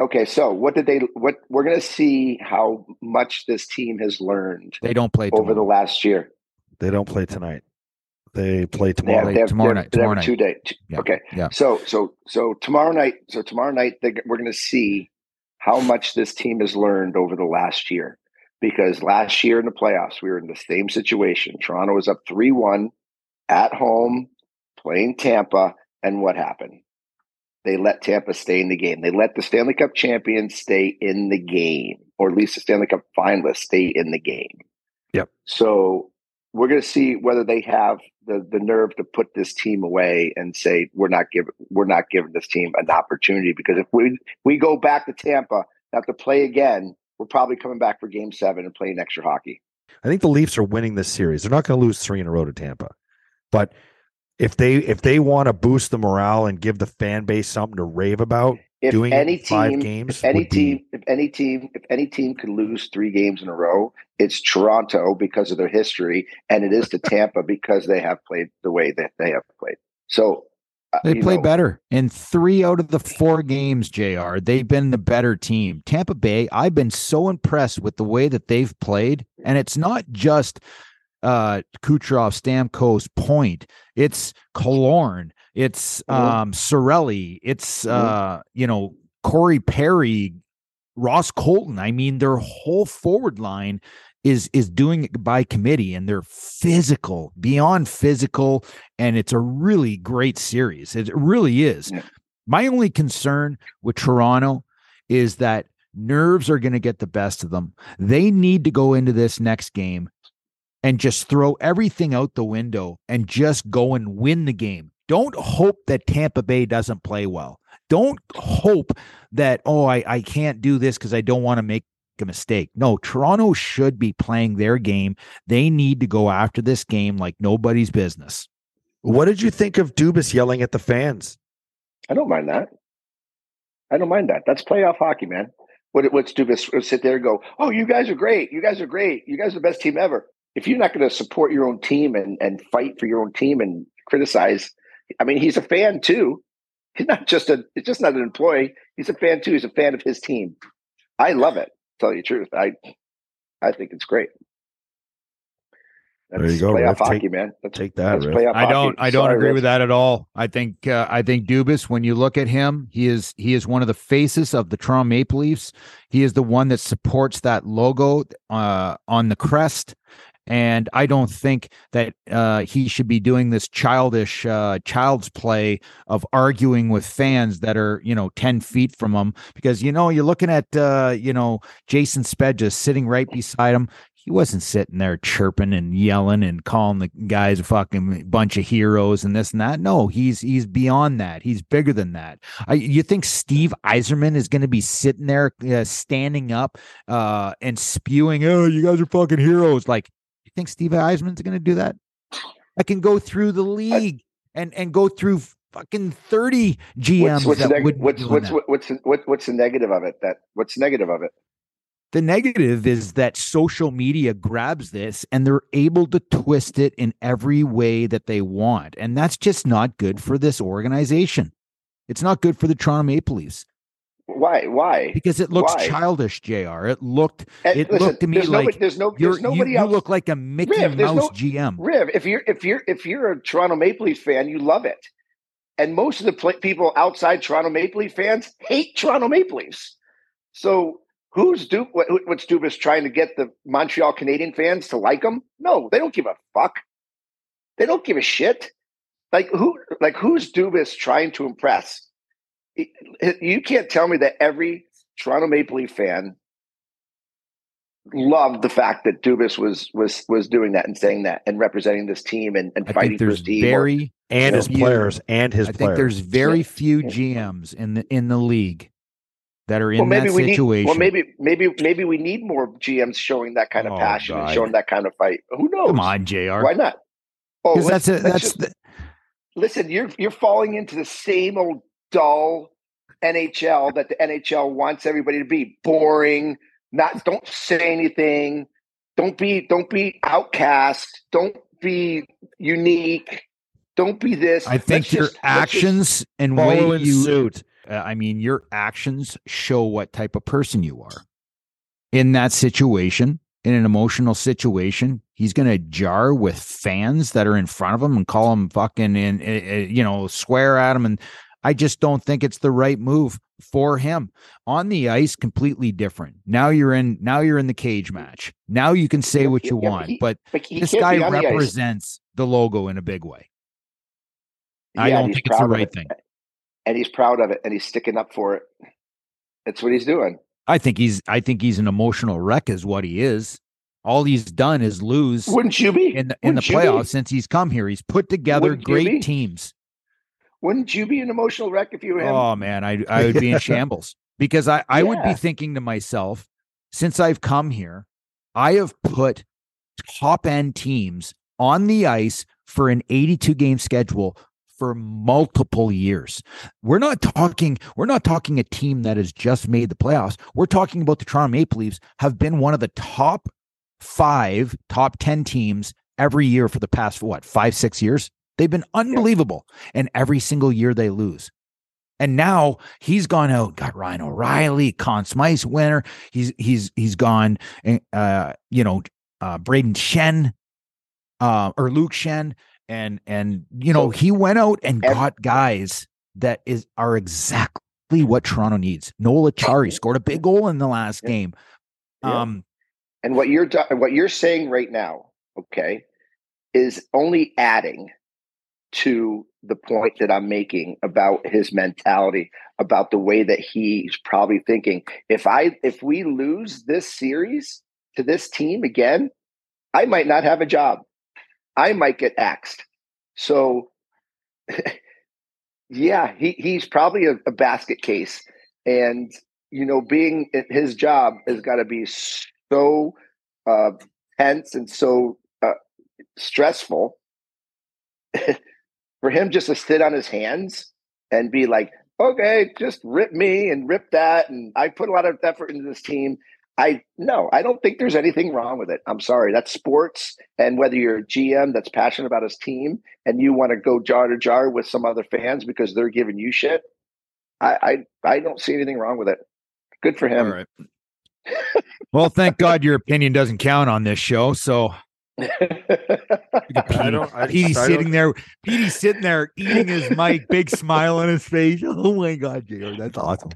Okay. So what did they? What we're going to see how much this team has learned They don't play over the last year. They don't play tonight. They play They have, tomorrow. they have, tomorrow night, have- they have tomorrow night. two day. Yeah, Okay. yeah. So so so tomorrow night. So tomorrow night they, we're going to see how much this team has learned over the last year. Because last year in the playoffs, we were in the same situation. Toronto was up three one at home, playing Tampa, and what happened? They let Tampa stay in the game. They let the Stanley Cup champions stay in the game, or at least the Stanley Cup finalists stay in the game. Yep. So we're going to see whether they have the the nerve to put this team away and say we're not giving we're not giving this team an opportunity because if we we go back to Tampa have to play again, we're probably coming back for Game Seven and playing extra hockey. I think the Leafs are winning this series. They're not going to lose three in a row to Tampa, but if they if they want to boost the morale and give the fan base something to rave about, If doing any it in five team, games if any would be- team, if any team, if any team could lose three games in a row, it's Toronto because of their history, and it is to Tampa because they have played the way that they have played. So uh, They play know, better in three out of the four games, JR. They've been the better team. Tampa Bay, I've been so impressed with the way that they've played. And it's not just uh Kucherov, Stamkos, Point. It's Killorn. It's Mhm. um Cirelli. It's uh, you know, Corey Perry, Ross Colton. I mean, their whole forward line is is doing it by committee and they're physical, beyond physical, and it's a really great series. It really is. My only concern with Toronto is that nerves are going to get the best of them. They need to go into this next game and just throw everything out the window and just go and win the game. Don't hope that Tampa Bay doesn't play well. Don't hope that, oh, I, I can't do this because I don't want to make a mistake. No, Toronto should be playing their game. They need to go after this game like nobody's business. what did you think of Dubas yelling at the fans? I don't mind that. I don't mind that. That's playoff hockey, man. What what's do this? Sit there and go, oh, you guys are great. You guys are great. You guys are the best team ever. If you're not going to support your own team and and fight for your own team and criticize, I mean, he's a fan too. He's not just a. It's just not an employee. He's a fan too. He's a fan of his team. I love it. Tell you the truth, I I think it's great. There you go, Playoff Riff. hockey, Take- man. That's, Take that, that's Riff. playoff I don't. hockey. I don't Sorry, agree Riff. with that at all. I think. Uh, I think Dubas. When you look at him, he is he is one of the faces of the Toronto Maple Leafs. He is the one that supports that logo uh, on the crest. And I don't think that uh, he should be doing this childish, uh, child's play of arguing with fans that are, you know, ten feet from him. Because you know, you're looking at, uh, you know, Jason Spezza sitting right beside him he wasn't sitting there chirping and yelling and calling the guys a fucking bunch of heroes and this and that. No, he's he's beyond that. He's bigger than that. I, you think Steve Yzerman is going to be sitting there uh, standing up uh, and spewing, "Oh, you guys are fucking heroes"? Like, you think Steve Yzerman's going to do that? I can go through the league and and go through fucking thirty GMs What's, what's, the that neg- would what's, what's, what's, what's, what, what's the negative of it? That what's negative of it? The negative is that social media grabs this and they're able to twist it in every way that they want. And that's just not good for this organization. It's not good for the Toronto Maple Leafs Why? Why? because it looks Why? childish, JR. It looked, And it looked to me there's like nobody, there's no there's nobody you, you look like a Mickey Riv, Mouse no- GM. Riv, if you're if you're if you're a Toronto Maple Leafs fan, you love it. And most of the pl- people outside Toronto Maple Leaf fans hate Toronto Maple Leafs. So who's du- what, what's Dubas trying to get the Montreal Canadian fans to like him? No, they don't give a fuck. They don't give a shit. Like who? Like who's Dubas trying to impress? It- it- You can't tell me that every Toronto Maple Leaf fan loved the fact that Dubas was was was doing that and saying that and representing this team and, and I fighting for there's his team. or- very, and his few- players and his I players. think there's very Yeah. few GMs in the in the league that are in well, maybe that we situation. need. Well, maybe maybe maybe we need more GMs showing that kind of Oh, passion God. and showing that kind of fight. Who knows? Come on, JR. why not? Oh, Because that's a, let's that's just- the, listen. You're you're falling into the same old dull NHL that the NHL wants everybody to be boring. Not don't say anything. Don't be don't be outcast. Don't be unique. Don't be this. I think Let's your just- actions and way in you suit. uh, I mean, your actions show what type of person you are. In that situation, in an emotional situation, he's going to jar with fans that are in front of him and call him fucking and uh, uh, you know swear at him. And I just don't think it's the right move for him on the ice. Completely different. Now you're in. Now you're in the cage match. Now you can say what you yeah, but want. he- But he this guy on the represents the logo in a big way. I Yeah, don't think it's the right it. thing. and he's proud of it, and he's sticking up for it. That's what he's doing. I think he's I think he's an emotional wreck is what he is. All he's done is lose Wouldn't you be? in the in the Wouldn't you be? playoffs since he's come here. He's put together Wouldn't great teams. Wouldn't you be an emotional wreck if you were him? Oh man, I I would be in shambles because I I would be thinking to myself, since I've come here, I have put top end teams on the ice for an 82 game schedule for multiple years. We're not talking we're not talking a team that has just made the playoffs. We're talking about the Toronto Maple Leafs have been one of the top 5, top 10 teams every year for the past what, 5 6 years. They've been unbelievable and every single year they lose. And now he's gone out, got Ryan O'Reilly, Conn Smythe winner. He's he's he's gone, uh, you know, uh, Brayden Schenn, uh, or Luke Schenn, and and you know he went out and got guys that is are exactly what Toronto needs. Noel Acciari scored a big goal in the last Yeah. game. Yeah. Um, And what you're do- what you're saying right now, okay, is only adding to the point that I'm making about his mentality, about the way that he's probably thinking. If I if we lose this series to this team again, I might not have a job. I might get axed. So yeah, he, he's probably a, a basket case. And you know, being at his job has got to be so uh, tense and so uh, stressful for him just to sit on his hands and be like, okay, just rip me and rip that. And I put a lot of effort into this team. I no, I don't think there's anything wrong with it. I'm sorry. That's sports. And whether you're a GM that's passionate about his team and you want to go jar to jar with some other fans because they're giving you shit, I I, I don't see anything wrong with it. Good for him. all right. well, thank God your opinion doesn't count on this show. So I don't. I, Petey's I sitting don't- there. Petey's sitting there eating his mic, big smile on his face. Oh my God, JR, that's awesome.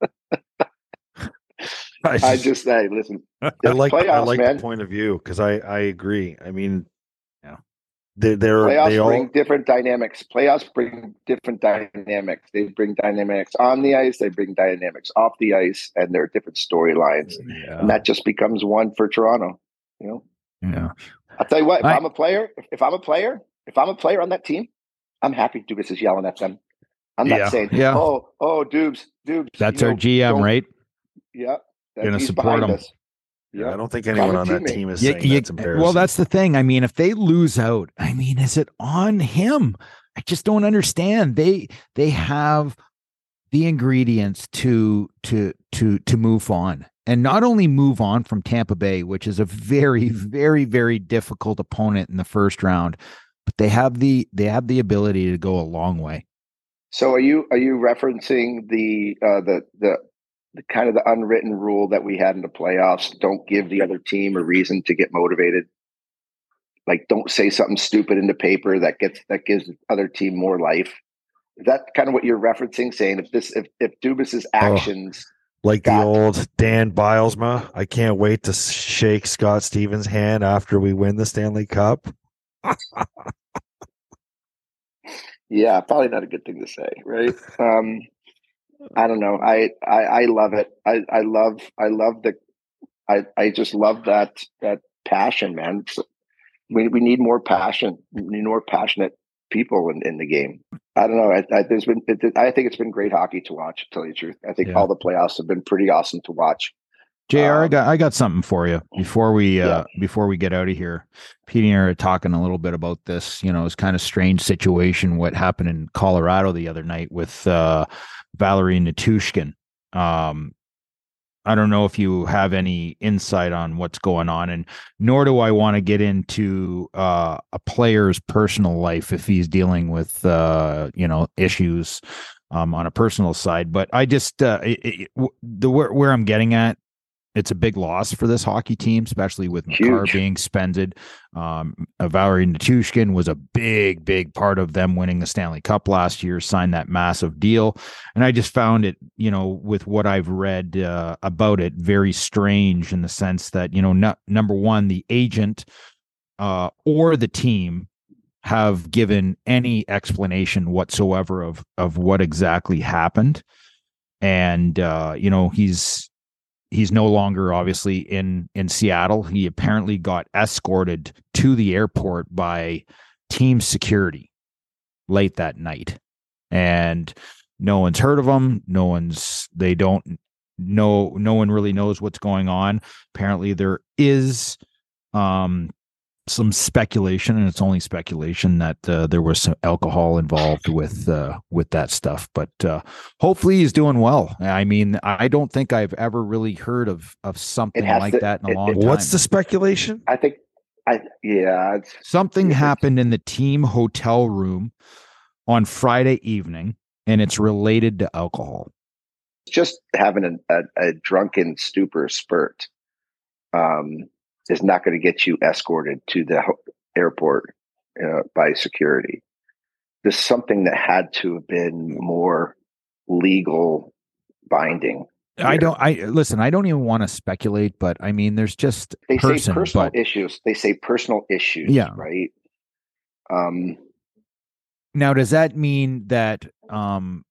I I just, just say, listen, I it's like I like man. the point of view because I I agree. I mean, Yeah. they they're playoffs they all bring different dynamics. Playoffs bring different dynamics. They bring dynamics on the ice. They bring dynamics off the ice, and there are different storylines. And that just becomes one for Toronto. You know, Yeah. I'll tell you what. If I- I, am a player, if, if I'm a player, if I'm a player on that team, I'm happy Dubas is yelling at them. I'm not Yeah. saying, Yeah. oh, oh, Dubes, Dubes. That's our know, GM, right? Yeah, Gonna support them. us. Yeah, I don't think anyone on that team is Yeah, saying yeah, that's embarrassing. well, that's the thing. I mean, if they lose out, I mean, is it on him? I just don't understand. They they have the ingredients to to to to move on. And not only move on from Tampa Bay, which is a very, very, very difficult opponent in the first round, but they have the they have the ability to go a long way. So are you are you referencing the uh, the the the kind of the unwritten rule that we had in the playoffs? Don't give the other team a reason to get motivated. Like, don't say something stupid in the paper that gets that gives the other team more life. Is that kind of what you're referencing? Saying if this if if Dubas's actions, like the old Dan Bylsma. I can't wait to shake Scott Stevens' hand after we win the Stanley Cup. yeah, probably not a good thing to say, right? Um, I don't know. I, I I love it. I I love I love the I I just love that that passion, man. It's- we we need more passion. We need more passionate people in, in the game. I don't know. I, I, there's been. It, I think it's been great hockey to watch. To tell you the truth, I think Yeah. all the playoffs have been pretty awesome to watch. JR, I Um, got I got something for you before we uh Yeah. before we get out of here. Pete and I are talking a little bit about this, you know, it's kind of strange situation what happened in Colorado the other night with uh Valeri Nichushkin. Um I don't know if you have any insight on what's going on, and nor do I want to get into uh, a player's personal life if he's dealing with uh, you know issues um, on a personal side. But I just uh, it, it, the where, where I'm getting at it's a big loss for this hockey team, especially with Huge. being suspended. Um, Valeri Nichushkin was a big, big part of them winning the Stanley Cup last year, signed that massive deal. And I just found it, you know, with what I've read uh, about it, very strange in the sense that, you know, no, number one, the agent uh, or the team have given any explanation whatsoever of of what exactly happened and uh, you know he's he's no longer obviously in in Seattle. He apparently got escorted to the airport by team security late that night. And no one's heard of him. No one's they don't know no one really knows what's going on. Apparently there is um some speculation, and it's only speculation that uh, there was some alcohol involved with uh, with that stuff. But uh, hopefully, he's doing well. I mean, I don't think I've ever really heard of of something like to, that in a it, long it, time. What's the speculation? I think, I yeah, something happened in the team hotel room on Friday evening, and it's related to alcohol. Just having a, a, a drunken stupor spurt. Um, is not going to get you escorted to the airport uh, by security. There's something that had to have been more legal binding. Here. I don't. I listen. I don't even want to speculate, but I mean, there's just they person, say personal but, issues. They say personal issues. Yeah. Right. Um. Now, does that mean that um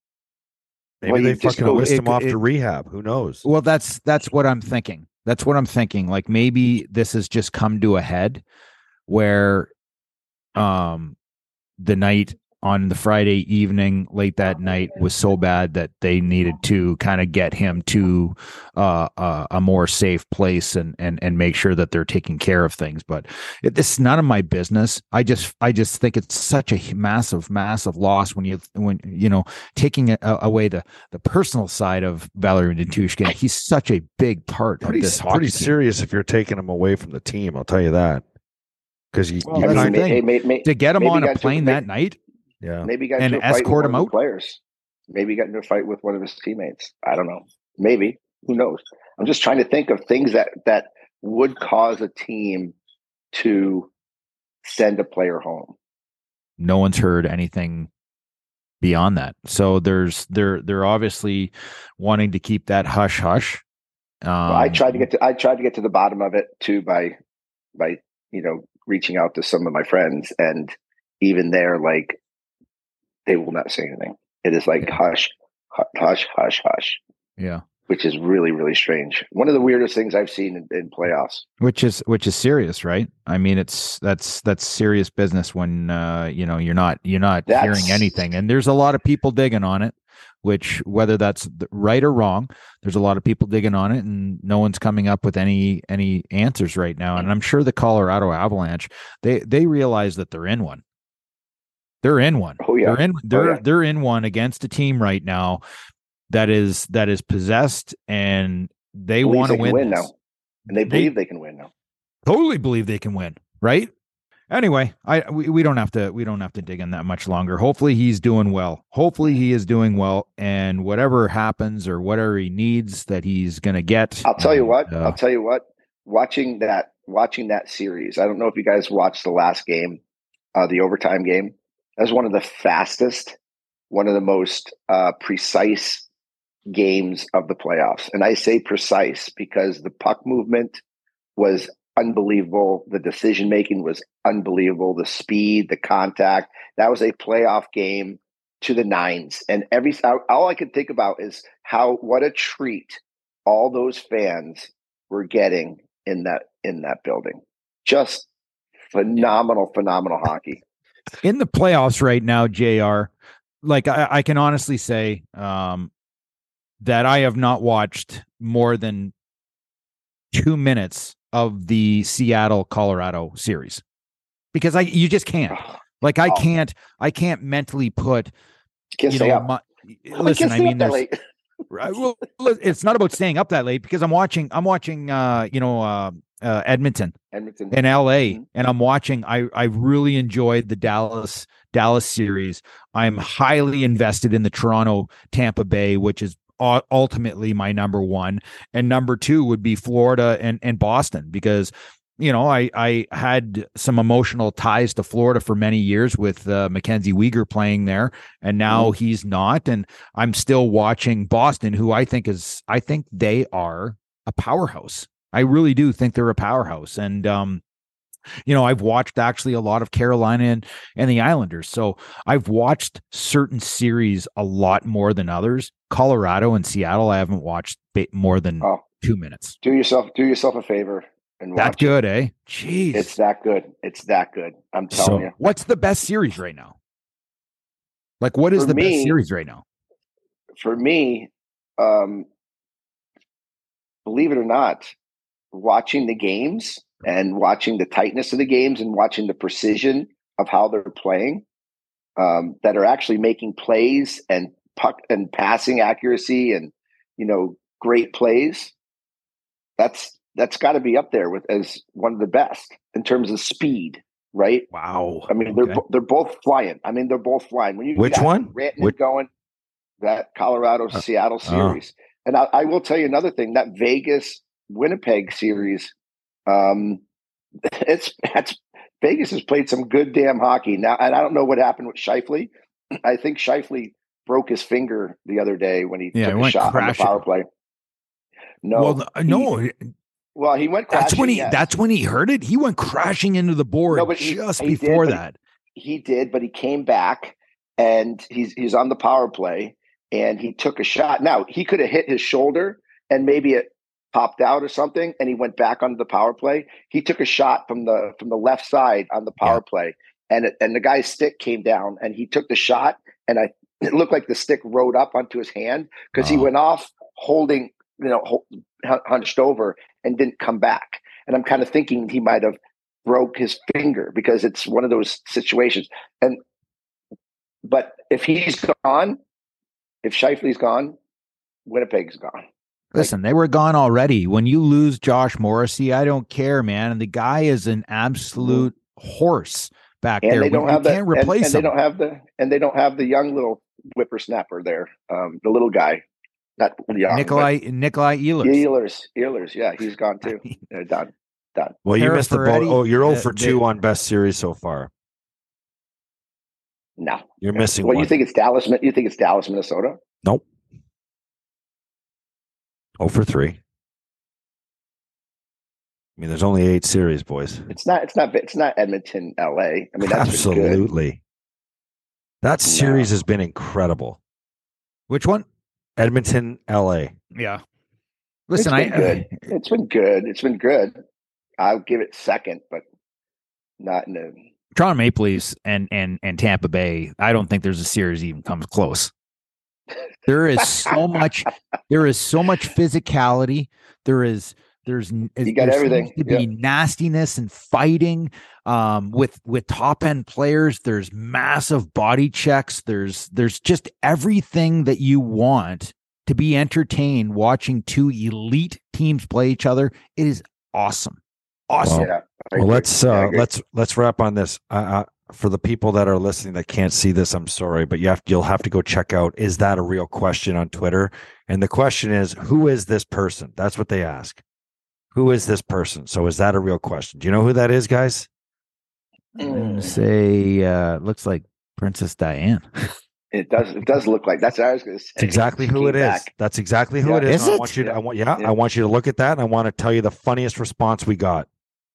Maybe well, they fucking go, whisked him off it, to rehab. Who knows? Well, that's that's what I'm thinking. That's what I'm thinking. Like maybe this has just come to a head where um the night on the Friday evening, late that night, was so bad that they needed to kind of get him to uh, uh, a more safe place and and and make sure that they're taking care of things. But it, this is none of my business. I just I just think it's such a massive massive loss when you when you know taking a, away the the personal side of Valeri Nichushkin. He's such a big part pretty, of this. Pretty team. serious if you're taking him away from the team. I'll tell you that because you, well, you kind of, to get him on a plane that night yeah. Maybe he got and escort him out. Players. Maybe he got into a fight with one of his teammates. I don't know. Maybe. Who knows? I'm just trying to think of things that that would cause a team to send a player home. No one's heard anything beyond that. So there's they're they're obviously wanting to keep that hush hush. Um, well, I tried to get to I tried to get to the bottom of it too by by you know reaching out to some of my friends and even there like they will not say anything. It is like hush, hush, hush, hush. Yeah. Which is really, really strange. One of the weirdest things I've seen in, in playoffs. Which is which is serious, right? I mean, it's that's that's serious business when uh, you know you're not you're not that's, hearing anything, and there's a lot of people digging on it. Which whether that's right or wrong, there's a lot of people digging on it, and no one's coming up with any any answers right now. And I'm sure the Colorado Avalanche they they realize that they're in one they're in one. Oh yeah. They're in oh, they're oh, yeah. they're in one against a team right now that is that is possessed and they want to win, win now. And they believe they, they can win now. Totally believe they can win, right? Anyway, I we, we don't have to we don't have to dig in that much longer. Hopefully he's doing well. Hopefully he is doing well and whatever happens or whatever he needs that he's going to get. I'll tell and, you what. Uh, I'll tell you what. Watching that watching that series. I don't know if you guys watched the last game, uh the overtime game. That was one of the fastest, one of the most uh, precise games of the playoffs. And I say precise because the puck movement was unbelievable. The decision making was unbelievable. The speed, the contact. That was a playoff game to the nines. And every all I could think about is how what a treat all those fans were getting in that in that building. Just phenomenal, phenomenal hockey in the playoffs right now, JR, like I, I can honestly say um, that I have not watched more than two minutes of the Seattle Colorado series because I you just can't. Like I oh. can't I can't mentally put can't you know, up. My, listen, I, I mean there's Right, well, it's not about staying up that late because I'm watching. I'm watching. Uh, you know, uh, uh, Edmonton Edmonton. in LA, Mhm. and I'm watching. I I really enjoyed the Dallas Dallas series. I'm highly invested in the Toronto Tampa Bay, which is ultimately my number one, and number two would be Florida and and Boston because. You know, I I had some emotional ties to Florida for many years with uh, MacKenzie Weegar playing there, and now he's not. And I'm still watching Boston, who I think is I think they are a powerhouse. I really do think they're a powerhouse. And um, you know, I've watched actually a lot of Carolina and, and the Islanders. So I've watched certain series a lot more than others. Colorado and Seattle, I haven't watched more than Oh. two minutes. do yourself do yourself a favor and That watch it. good, eh? Jeez. It's that good. It's that good. I'm telling So- you. What's the best series right now? Like, what is For the best series right now? For me, um, believe it or not, watching the games and watching the tightness of the games and watching the precision of how they're playing, um, that are actually making plays and puck and passing accuracy and you know great plays. That's that's got to be up there with as one of the best in terms of speed, right? Wow. I mean, they're they're both flying. I mean, they're both flying. When you Which one? Which- going that Colorado Uh, Seattle series, and I, I will tell you another thing: that Vegas Winnipeg series, um, it's that's Vegas has played some good damn hockey now, and I don't know what happened with Scheifele. I think Scheifele broke his finger the other day when he Yeah, took he a shot on the power play. No, well, no, well, he went. that's when crashing, he yes. that's when he heard it. He went crashing into the board No, just he did, before he- that. he did, but he came back and he's he's on the power play and he took a shot. Now he could have hit his shoulder and maybe it popped out or something, and he went back onto the power play. He took a shot from the from the left side on the power play, and it, and the guy's stick came down, and he took the shot, and I it looked like the stick rode up onto his hand because he Oh. went off holding you know hol- hun- hunched over and didn't come back. And I'm kind of thinking he might have broke his finger because it's one of those situations. And but if he's gone, if Scheifele's gone, Winnipeg's gone. Listen, they were gone already. When you lose Josh Morrissey, I don't care, man. And the guy is an absolute horse back And there. they We- don't you have the can't and, replace and they him. don't have the and they don't have the young little whippersnapper there. Um, the little guy, not young. Nikolai Nikolai Ehlers. Ehlers, Ehlers, yeah, he's gone too. They're done. done. Well, you Tara missed the boat. Ferretti, Oh, you're 0 uh, for they- 2 on best series so far. No, You're missing Well, one. you think it's Dallas? You think it's Dallas, Minnesota? Nope. 0 for 3. I mean, there's only eight series, boys. It's not. It's not. It's not Edmonton, L.A. I mean, that's good. Absolutely. That series has been incredible. Which one? Edmonton, LA. Yeah. It's Listen, been I good. It's been good. It's been good. I'll give it second, but not in the. Toronto Maple Leafs and and and Tampa Bay. I don't think there's a series even comes close. There is so much. There is so much physicality. There is. There's. You got there everything. To be nastiness and fighting, um, with with top end players. There's massive body checks. There's there's just everything that you want to be entertained watching two elite teams play each other. It is awesome. Awesome. Well, yeah. Well, let's uh, agree. let's let's wrap on this. Uh, uh, for the people that are listening that can't see this, I'm sorry, but you have you'll have to go check out. Is that a real question on Twitter? And the question is, who is this person? That's what they ask. Who is this person? So is that a real question? Do you know who that is, guys? I'm say uh looks like Princess Diane. It does. It does look like that's. What I was going to say. It's exactly who came it is. back. That's exactly who Yeah. it is. Is and I want you to, I want, yeah, Yeah. I want you to look at that and I want to tell you the funniest response we got,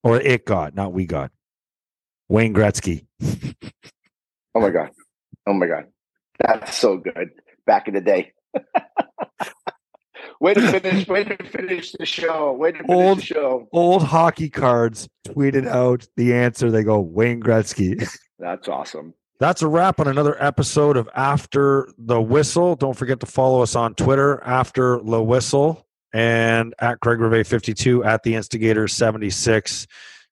or it got, not we got. Wayne Gretzky. Oh my god. Oh my god. That's so good. Back in the day. way to finish. Way to finish the show. Way to finish Old- the show. Old hockey cards tweeted out the answer. They go Wayne Gretzky. That's awesome. That's a wrap on another episode of After the Whistle. Don't forget to follow us on Twitter, After the Whistle, and at Craig Reve 52 at the Instigator 76.